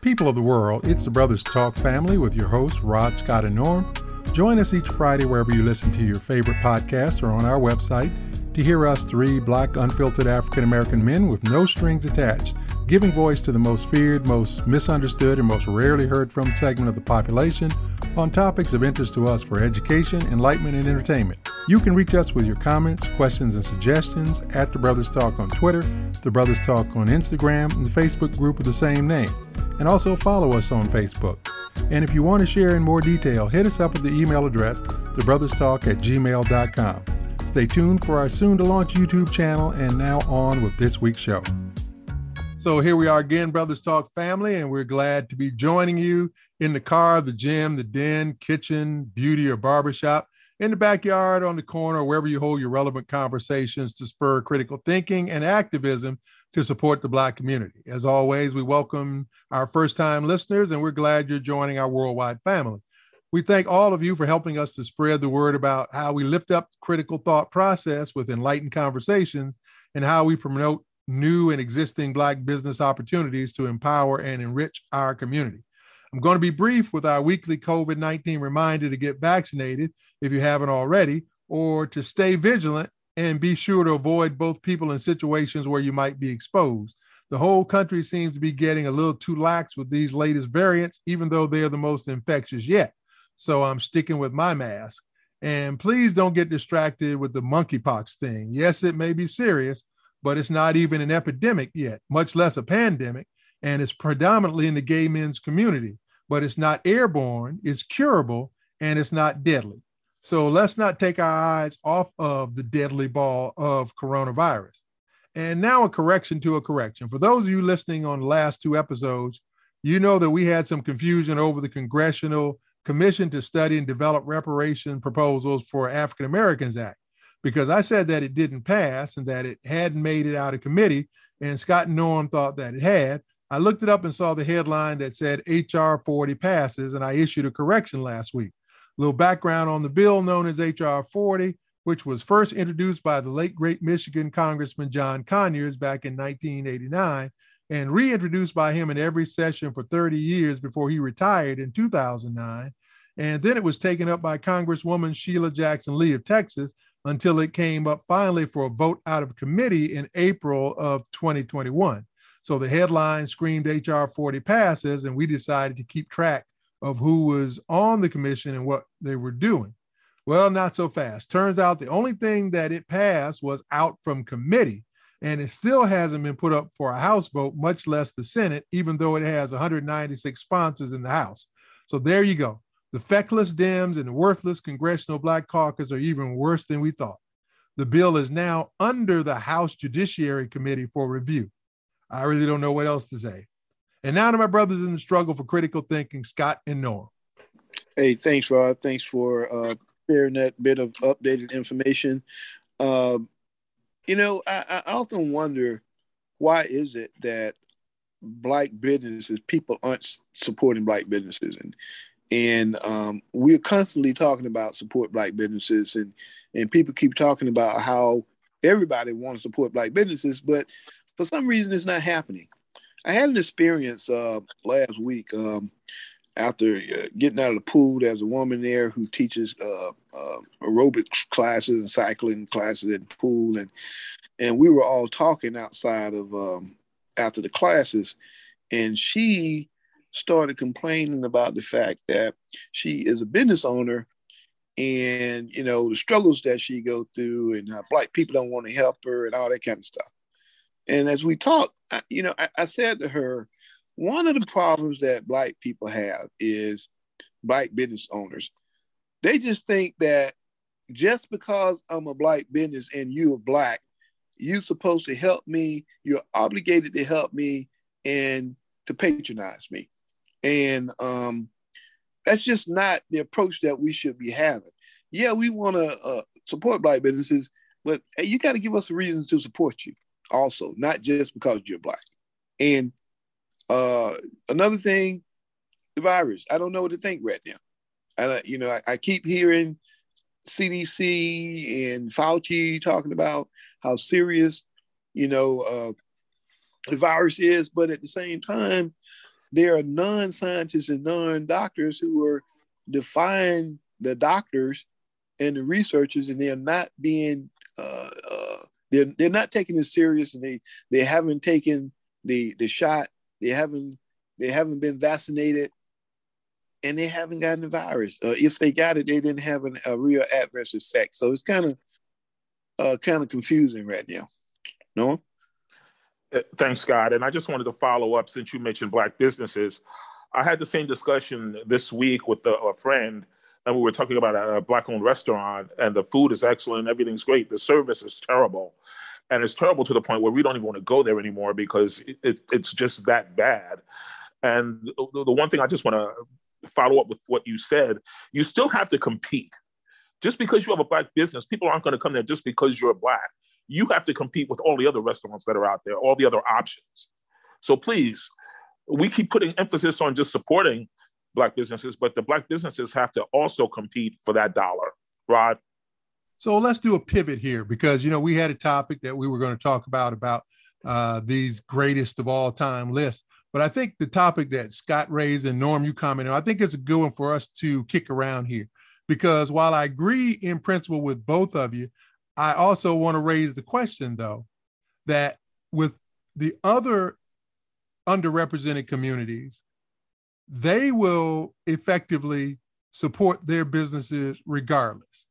People of the world, it's the Brothers Talk family with your hosts, Rod, Scott, and Norm. Join us each Friday wherever you listen to your favorite podcast or on our website to hear us three black, unfiltered African American men with no strings attached, giving voice to the most feared, most misunderstood, and most rarely heard from segment of the population on topics of interest to us for education, enlightenment, and entertainment. You can reach us with your comments, questions, and suggestions at The Brothers Talk on Twitter, The Brothers Talk on Instagram, and the Facebook group of the same name. And also follow us on Facebook. And if you want to share in more detail, hit us up at the email address, thebrotherstalk at gmail.com. Stay tuned for our soon to launch YouTube channel, and now on with this week's show. So here we are again, Brothers Talk family, and we're glad to be joining you in the car, the gym, the den, kitchen, beauty, or barbershop, in the backyard, on the corner, wherever you hold your relevant conversations to spur critical thinking and activism to support the Black community. As always, we welcome our first time listeners, and we're glad you're joining our worldwide family. We thank all of you for helping us to spread the word about how we lift up critical thought process with enlightened conversations and how we promote new and existing Black business opportunities to empower and enrich our community. I'm going to be brief with our weekly COVID 19 reminder to get vaccinated if you haven't already, or to stay vigilant and be sure to avoid both people in situations where you might be exposed. The whole country seems to be getting a little too lax with these latest variants, even though they're the most infectious yet. So I'm sticking with my mask. And please don't get distracted with the monkeypox thing. Yes, it may be serious, but it's not even an epidemic yet, much less a pandemic. And it's predominantly in the gay men's community, but it's not airborne, it's curable, and it's not deadly. So let's not take our eyes off of the deadly ball of coronavirus. And now a correction to a correction. For those of you listening on the last two episodes, you know that we had some confusion over the Congressional Commission to Study and Develop Reparation Proposals for African Americans Act because I said that it didn't pass and that it hadn't made it out of committee. And Scott and Norm thought that it had. I looked it up and saw the headline that said HR 40 passes, and I issued a correction last week. A little background on the bill known as HR 40, which was first introduced by the late great Michigan Congressman John Conyers back in 1989 and reintroduced by him in every session for 30 years before he retired in 2009. And then it was taken up by Congresswoman Sheila Jackson Lee of Texas until it came up finally for a vote out of committee in April of 2021. So the headline screamed HR 40 passes, and we decided to keep track of who was on the commission and what they were doing. Well, not so fast. Turns out the only thing that it passed was out from committee, and it still hasn't been put up for a House vote, much less the Senate, even though it has 196 sponsors in the House. So there you go. The feckless Dems and the worthless Congressional Black Caucus are even worse than we thought. The bill is now under the House Judiciary Committee for review. I really don't know what else to say. And now to my brothers in the struggle for critical thinking, Scott and Norm. Hey, thanks, Rod. Thanks for uh, sharing that bit of updated information. Uh, you know, I, I often wonder why is it that black businesses, people aren't supporting black businesses, and and um, we're constantly talking about support black businesses and and people keep talking about how everybody wants to support black businesses but for some reason it's not happening. I had an experience uh, last week um, after uh, getting out of the pool there's a woman there who teaches uh, uh aerobics classes and cycling classes at the pool and and we were all talking outside of um, after the classes and she started complaining about the fact that she is a business owner and you know the struggles that she go through and black people don't want to help her and all that kind of stuff and as we talked you know I, I said to her one of the problems that black people have is black business owners. They just think that just because i'm a black business and you are black you're supposed to help me you're obligated to help me and to patronize me. And um, that's just not the approach that we should be having. Yeah, we want to uh, support black businesses, but you got to give us reasons to support you also, not just because you're black. And uh, another thing, the virus. I don't know what to think right now. Uh, you know, I, I keep hearing CDC and Fauci talking about how serious, you know, uh, the virus is, but at the same time, there are non-scientists and non-doctors who are defying the doctors and the researchers, and they're not being uh, they're they're not taking it serious, and they they haven't taken the the shot. They haven't they haven't been vaccinated, and they haven't gotten the virus. Uh, if they got it, they didn't have an, a real adverse effect. So it's kind of uh, kind of confusing right now. No. Uh, thanks, Scott. And I just wanted to follow up since you mentioned black businesses. I had the same discussion this week with a, a friend, and we were talking about a, black-owned restaurant, and the food is excellent, everything's great. The service is terrible, and it's terrible to the point where we don't even want to go there anymore because it, it, it's just that bad. And the, the one thing I just want to follow up with what you said, you still have to compete. Just because you have a black business, people aren't going to come there just because you're black. You have to compete with all the other restaurants that are out there, all the other options. So please, we keep putting emphasis on just supporting black businesses, but the black businesses have to also compete for that dollar. Rod. So let's do a pivot here because you know we had a topic that we were going to talk about about uh, these greatest of all time lists. But I think the topic that Scott raised and Norm, you commented, on, I think it's a good one for us to kick around here. Because while I agree in principle with both of you, I also want to raise the question, though, that with the other underrepresented communities, they will effectively support their businesses regardless.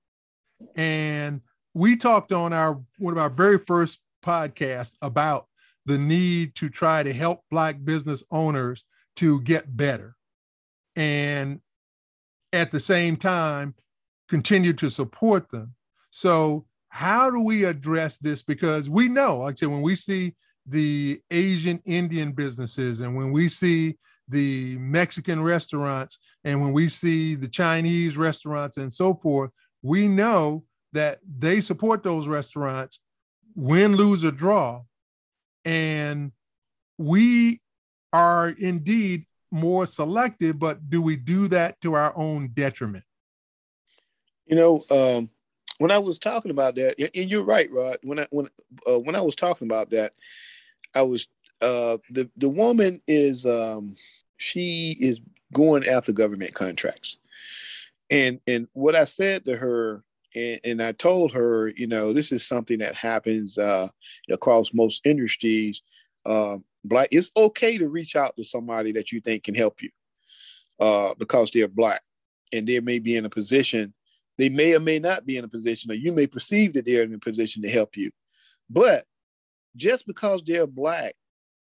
And we talked on our one of our very first podcasts about the need to try to help black business owners to get better. And at the same time continue to support them. So how do we address this? Because we know like i said when we see the asian indian businesses and when we see the mexican restaurants and when we see the chinese restaurants and so forth we know that they support those restaurants win lose or draw and we are indeed more selective, but do we do that to our own detriment? You know, um, when I was talking about that, and you're right, Rod. When I when uh, when I was talking about that, I was uh, the the woman is um, she is going after government contracts, and and what I said to her and, and, I told her, you know, this is something that happens uh, across most industries. Uh, black, it's okay to reach out to somebody that you think can help you uh, because they're black, and they may be in a position. They may or may not be in a position, or you may perceive that they're in a position to help you. But just because they're black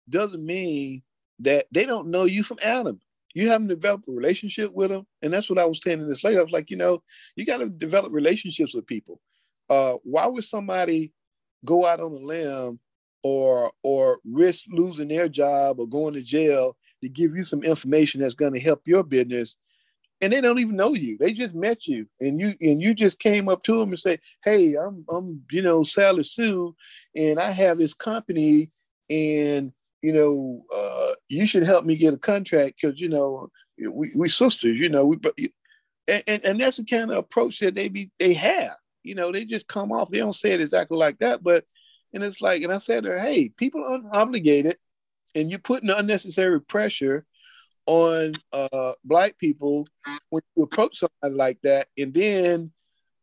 doesn't mean that they don't know you from Adam you haven't developed a relationship with them. And that's what I was telling this lady. I was like, you know, you got to develop relationships with people. Uh, why would somebody go out on a limb or or risk losing their job or going to jail to give you some information that's going to help your business? And they don't even know you. They just met you, and you and you just came up to them and say, "Hey, I'm I'm you know Sally Sue, and I have this company, and you know, uh, you should help me get a contract because you know we we sisters, you know, we and, and, and that's the kind of approach that they be they have. You know, they just come off. They don't say it exactly like that, but and it's like, and I said to her, hey, people are obligated, and you're putting unnecessary pressure on uh, black people when you approach somebody like that, and then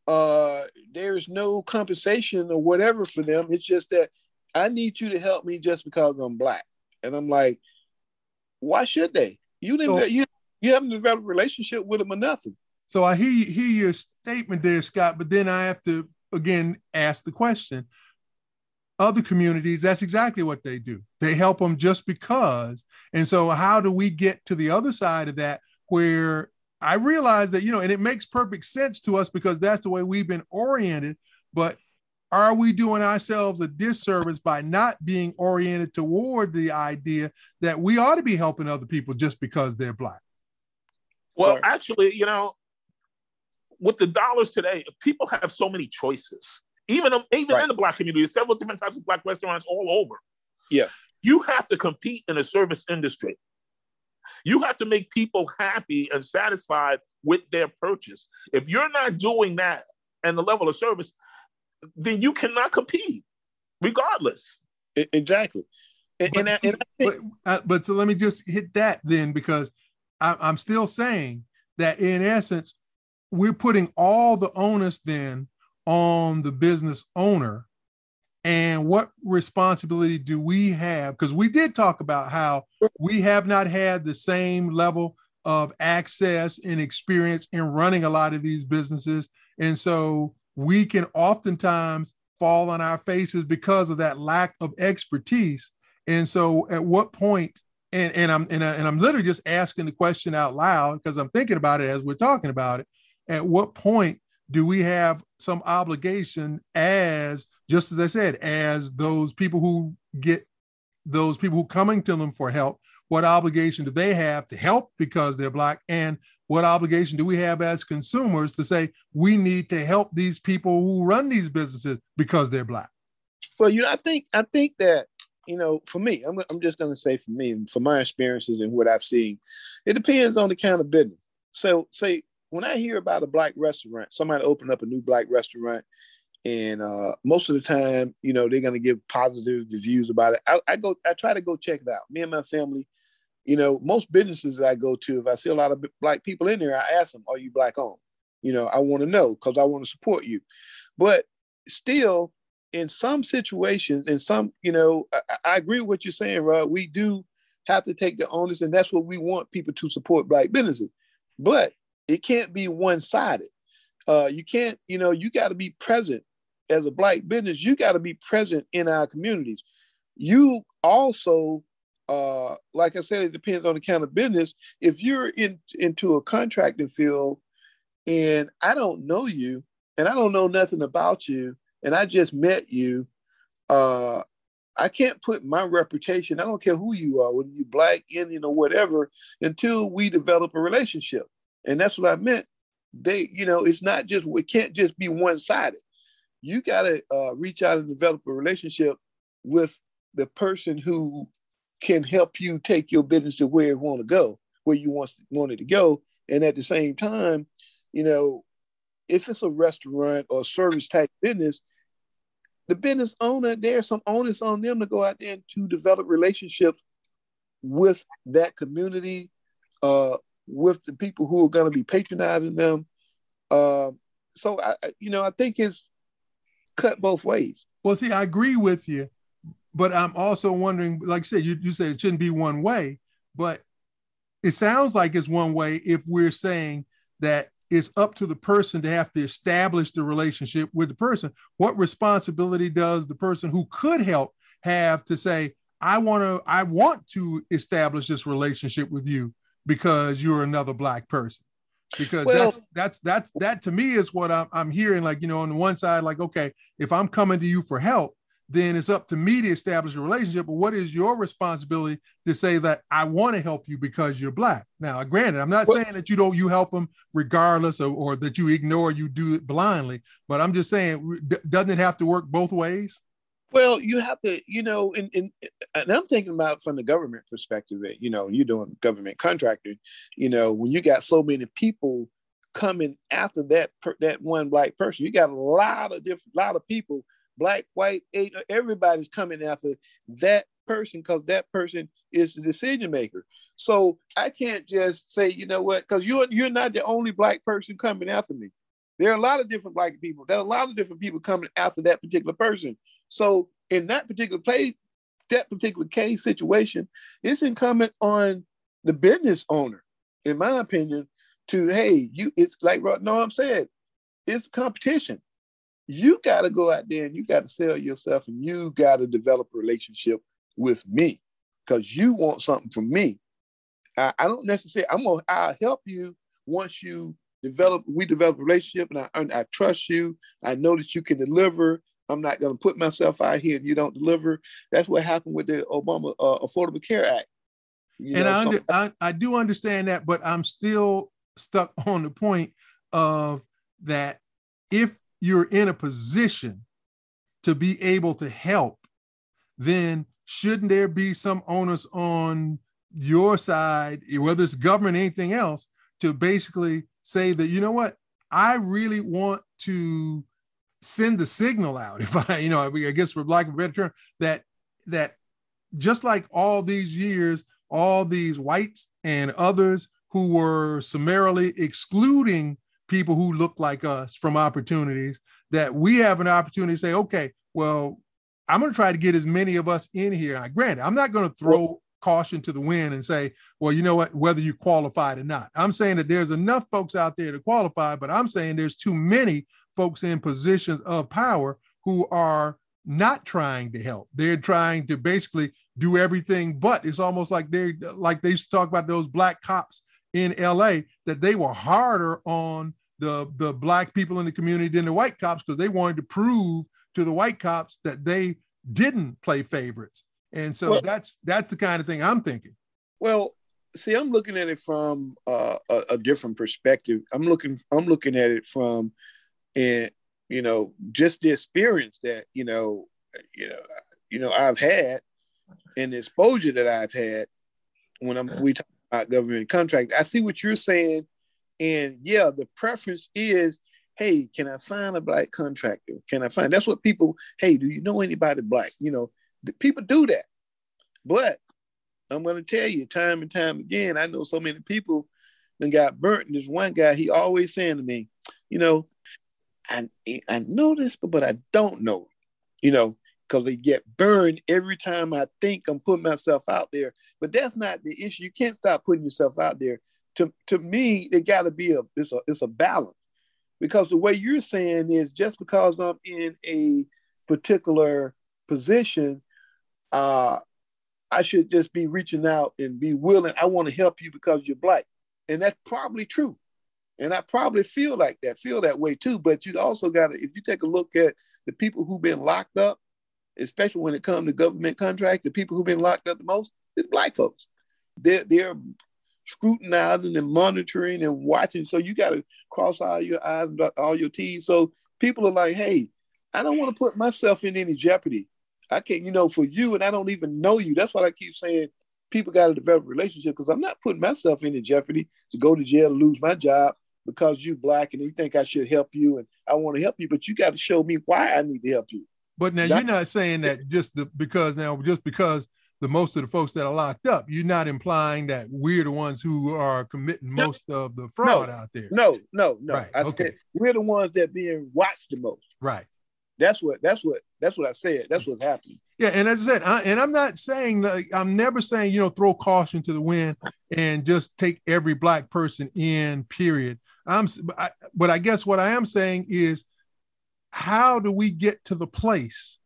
uh, there's no compensation or whatever for them. It's just that I need you to help me just because I'm black. And I'm like, why should they? You didn't so, you you haven't developed a relationship with them or nothing. So I hear hear your statement there, Scott, but then I have to again ask the question. Other communities, that's exactly what they do. They help them just because. And so how do we get to the other side of that where I realize that, you know, and it makes perfect sense to us because that's the way we've been oriented, but are we doing ourselves a disservice by not being oriented toward the idea that we ought to be helping other people just because they're black? Well, actually, you know, with the dollars today, people have so many choices. Even um, even right. in the black community, several different types of black restaurants all over. Yeah, you have to compete in a service industry. You have to make people happy and satisfied with their purchase. If you're not doing that and the level of service, then you cannot compete, regardless. Exactly. And, but, and, I, and I think, but, uh, but so let me just hit that then because I, I'm still saying that in essence, we're putting all the onus then on the business owner. And what responsibility do we have? Because we did talk about how we have not had the same level of access and experience in running a lot of these businesses. And so we can oftentimes fall on our faces because of that lack of expertise. And so at what point and, and I'm and, I, and I'm literally just asking the question out loud because I'm thinking about it as we're talking about it. At what point do we have some obligation as just as I said, as those people who get those people who coming to them for help, what obligation do they have to help because they're black? And what obligation do we have as consumers to say we need to help these people who run these businesses because they're black? Well, you know, I think I think that you know, for me, I'm, I'm just going to say for me, from my experiences and what I've seen, it depends on the kind of business. So, say when I hear about a black restaurant, somebody opened up a new black restaurant, and uh, most of the time, you know, they're going to give positive reviews about it. I, I, go, I try to go check it out. Me and my family, you know, most businesses I go to, if I see a lot of black people in there, I ask them, "Are you black owned?" You know, I want to know because I want to support you. But still, in some situations, in some, you know, I, I, agree with what you're saying, Rod. We do have to take the onus, and that's what we want people to support black businesses. But it can't be one-sided. Uh, you can't, you know, you got to be present as a black business. You got to be present in our communities. You also, uh, like I said, it depends on the kind of business. If you're in into a contracting field, and I don't know you, and I don't know nothing about you, and I just met you, uh, I can't put my reputation, I don't care who you are, whether you black, Indian, or whatever, until we develop a relationship. And that's what I meant. They, you know, it's not just, it can't just be one sided. You got to uh, reach out and develop a relationship with the person who can help you take your business to where it want to go, where you want, want it to go. And at the same time, you know, if it's a restaurant or service type business, the business owner, there's some onus on them to go out there and to develop relationships with that community, uh, with the people who are going to be patronizing them. Uh, so I, you know, I think it's cut both ways. Well, see, I agree with you, but I'm also wondering, like I said, you, you said it shouldn't be one way, but it sounds like it's one way if we're saying that it's up to the person to have to establish the relationship with the person. What responsibility does the person who could help have to say, I want to, I want to establish this relationship with you because you're another black person? Because well, that's that's that's that to me is what I'm I'm hearing. Like, you know, on the one side, like, okay, if I'm coming to you for help, then it's up to me to establish a relationship. But what is your responsibility to say that I want to help you because you're black? Now, granted, I'm not well, saying that you don't you help them regardless of, or that you ignore you do it blindly, but I'm just saying, doesn't it have to work both ways? Well, you have to, you know, and, and, and I'm thinking about from the government perspective, that, you know, you're doing government contracting, you know, when you got so many people coming after that that one black person, you got a lot of different, lot of people black, white, Asian, everybody's coming after that person because that person is the decision maker. So I can't just say, you know what, because you're you're not the only black person coming after me. There are a lot of different black people. There are a lot of different people coming after that particular person. So in that particular place, that particular case situation, it's incumbent on the business owner, in my opinion, to hey, you it's like Norm said, it's competition you got to go out there and you got to sell yourself and you got to develop a relationship with me because you want something from me. I, I don't necessarily, I'm going to, I'll help you once you develop, we develop a relationship and I, I trust you. I know that you can deliver. I'm not going to put myself out here and you don't deliver. That's what happened with the Obama uh, Affordable Care Act. You and know, I, under, I, I do understand that, but I'm still stuck on the point of that if you're in a position to be able to help, then shouldn't there be some onus on your side, whether it's government anything else, to basically say that, you know what, I really want to send the signal out, if I, you know, I guess for lack of a better term, that that just like all these years, all these whites and others who were summarily excluding people who look like us from opportunities, that we have an opportunity to say, okay, well, I'm going to try to get as many of us in here. Now, granted, I'm not going to throw caution to the wind and say, well, you know what, whether you qualified or not. I'm saying that there's enough folks out there to qualify, but I'm saying there's too many folks in positions of power who are not trying to help. They're trying to basically do everything but. It's almost like they like they used to talk about those black cops in LA that they were harder on the the black people in the community than the white cops because they wanted to prove to the white cops that they didn't play favorites. And so well, that's that's the kind of thing I'm thinking. Well, see, I'm looking at it from uh, a, a, different perspective. I'm looking I'm looking at it from, and you know, just the experience that you know, you know, you know, I've had, and the exposure that I've had when I'm we talk government contract. I see what you're saying, and yeah, the preference is hey, can I find a black contractor? Can I find? That's what people. Hey, do you know anybody black? You know, people do that. But I'm going to tell you, time and time again, I know so many people that got burnt. And this one guy, he always saying to me, you know, I I know this, but, but I don't know. You know, because they get burned every time I think I'm putting myself out there. But that's not the issue. You can't stop putting yourself out there. To, to me, it got to be a it's a it's a balance because the way you're saying is just because I'm in a particular position, uh, I should just be reaching out and be willing. I want to help you because you're black. And that's probably true. And I probably feel like that, feel that way too. But you also got to, if you take a look at the people who've been locked up, especially when it comes to government contract, the people who've been locked up the most is black folks. They're, they're scrutinizing and monitoring and watching. So you got to cross all your I's and all your T's. So people are like, hey, I don't want to put myself in any jeopardy. I can't, you know, for you, and I don't even know you. That's what I keep saying. People got to develop a relationship because I'm not putting myself in jeopardy to go to jail, and lose my job because you black and you think I should help you and I want to help you, but you got to show me why I need to help you. But now you're not saying that just the, because now just because the most of the folks that are locked up. You're not implying that we're the ones who are committing most no, of the fraud no, out there. No, no, no. Right. I okay. said we're the ones that being watched the most. Right. That's what that's what that's what I said. That's what's happening. Yeah, and as I said, I, and I'm not saying like I'm never saying you know throw caution to the wind and just take every black person in. Period. I'm, I, but I guess what I am saying is, how do we get to the place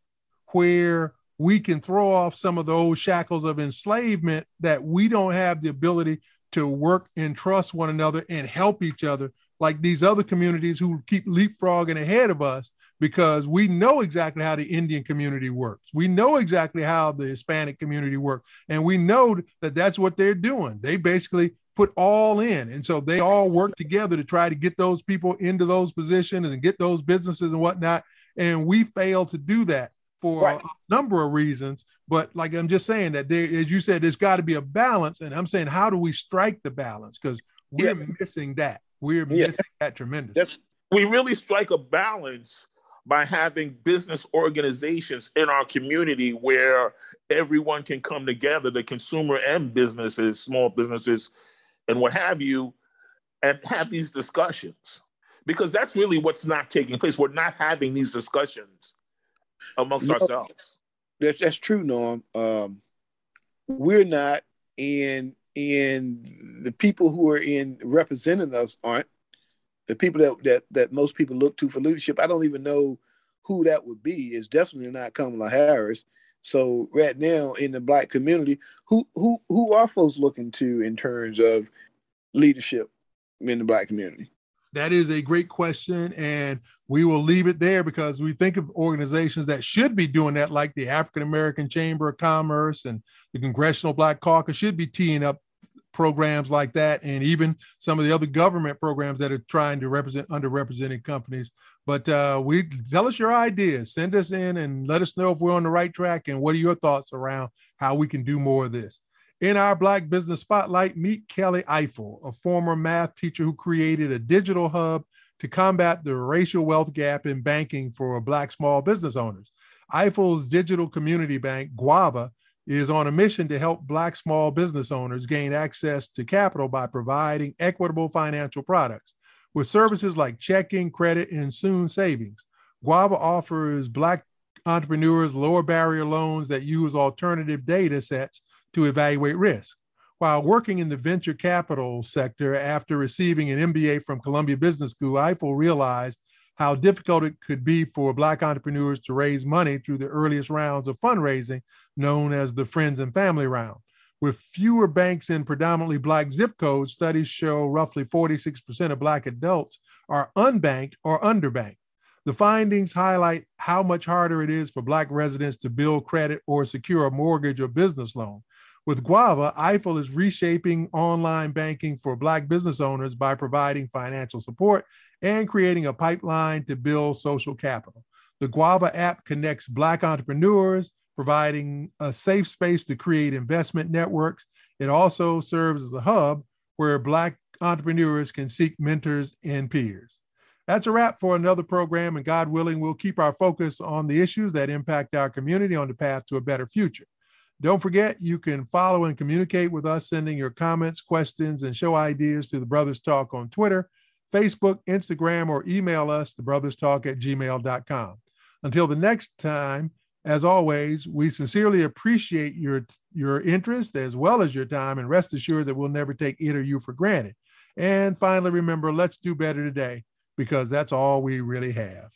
where we can throw off some of those shackles of enslavement that we don't have the ability to work and trust one another and help each other like these other communities who keep leapfrogging ahead of us because we know exactly how the Indian community works. We know exactly how the Hispanic community works. And we know that that's what they're doing. They basically put all in. And so they all work together to try to get those people into those positions and get those businesses and whatnot. And we fail to do that for right. a number of reasons. But like I'm just saying that there, as you said, there's got to be a balance. And I'm saying, how do we strike the balance? Because we're yeah. missing that. We're yeah. missing that tremendous. That's, we really strike a balance by having business organizations in our community where everyone can come together, the consumer and businesses, small businesses, and what have you, and have these discussions. Because that's really what's not taking place. We're not having these discussions amongst no, ourselves. That's that's true, Norm. Um, we're not, and and the people who are in representing us aren't. The people that that that most people look to for leadership, I don't even know who that would be. It's definitely not Kamala Harris. So right now in the black community, who who who are folks looking to in terms of leadership in the black community? That is a great question. And we will leave it there because we think of organizations that should be doing that, like the African American Chamber of Commerce and the Congressional Black Caucus, should be teeing up programs like that, and even some of the other government programs that are trying to represent underrepresented companies. But uh, we tell us your ideas, send us in, and let us know if we're on the right track. And what are your thoughts around how we can do more of this? In our Black Business Spotlight, meet Kelly Ifill, a former math teacher who created a digital hub to combat the racial wealth gap in banking for Black small business owners. Ifill's digital community bank, Guava, is on a mission to help Black small business owners gain access to capital by providing equitable financial products. With services like checking, credit, and soon savings, Guava offers Black entrepreneurs lower barrier loans that use alternative data sets to evaluate risk. While working in the venture capital sector after receiving an MBA from Columbia Business School, Ifill realized how difficult it could be for Black entrepreneurs to raise money through the earliest rounds of fundraising, known as the Friends and Family Round. With fewer banks in predominantly Black zip codes, studies show roughly 46% of Black adults are unbanked or underbanked. The findings highlight how much harder it is for Black residents to build credit or secure a mortgage or business loan. With Guava, Ifill is reshaping online banking for Black business owners by providing financial support and creating a pipeline to build social capital. The Guava app connects Black entrepreneurs, providing a safe space to create investment networks. It also serves as a hub where Black entrepreneurs can seek mentors and peers. That's a wrap for another program, and God willing, we'll keep our focus on the issues that impact our community on the path to a better future. Don't forget, you can follow and communicate with us, sending your comments, questions, and show ideas to the Brothers Talk on Twitter, Facebook, Instagram, or email us, thebrotherstalk at gmail.com. Until the next time, as always, we sincerely appreciate your, your interest as well as your time, and rest assured that we'll never take it or you for granted. And finally, remember, let's do better today because that's all we really have.